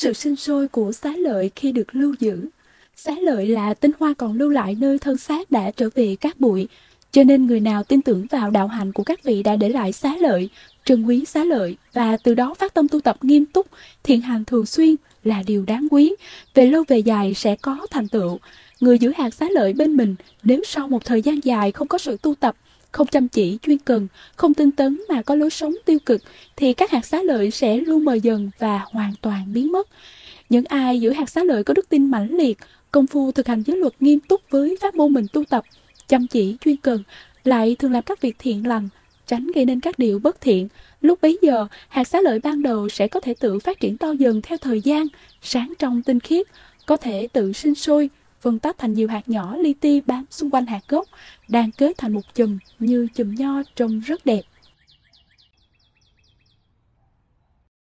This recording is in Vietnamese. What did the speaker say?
sự sinh sôi của xá lợi khi được lưu giữ. Xá lợi là tinh hoa còn lưu lại nơi thân xác đã trở về các bụi, cho nên người nào tin tưởng vào đạo hạnh của các vị đã để lại xá lợi, trân quý xá lợi và từ đó phát tâm tu tập nghiêm túc, thiện hành thường xuyên là điều đáng quý, về lâu về dài sẽ có thành tựu. Người giữ hạt xá lợi bên mình nếu sau một thời gian dài không có sự tu tập, không chăm chỉ chuyên cần, không tinh tấn mà có lối sống tiêu cực thì các hạt xá lợi sẽ luôn mờ dần và hoàn toàn biến mất. Những ai giữ hạt xá lợi có đức tin mãnh liệt, công phu thực hành giới luật nghiêm túc với pháp môn mình tu tập, chăm chỉ chuyên cần, lại thường làm các việc thiện lành, tránh gây nên các điều bất thiện. Lúc bấy giờ, hạt xá lợi ban đầu sẽ có thể tự phát triển to dần theo thời gian, sáng trong tinh khiết, có thể tự sinh sôi, phân tách thành nhiều hạt nhỏ li ti bám xung quanh hạt gốc, đang kết thành một chùm như chùm nho trông rất đẹp.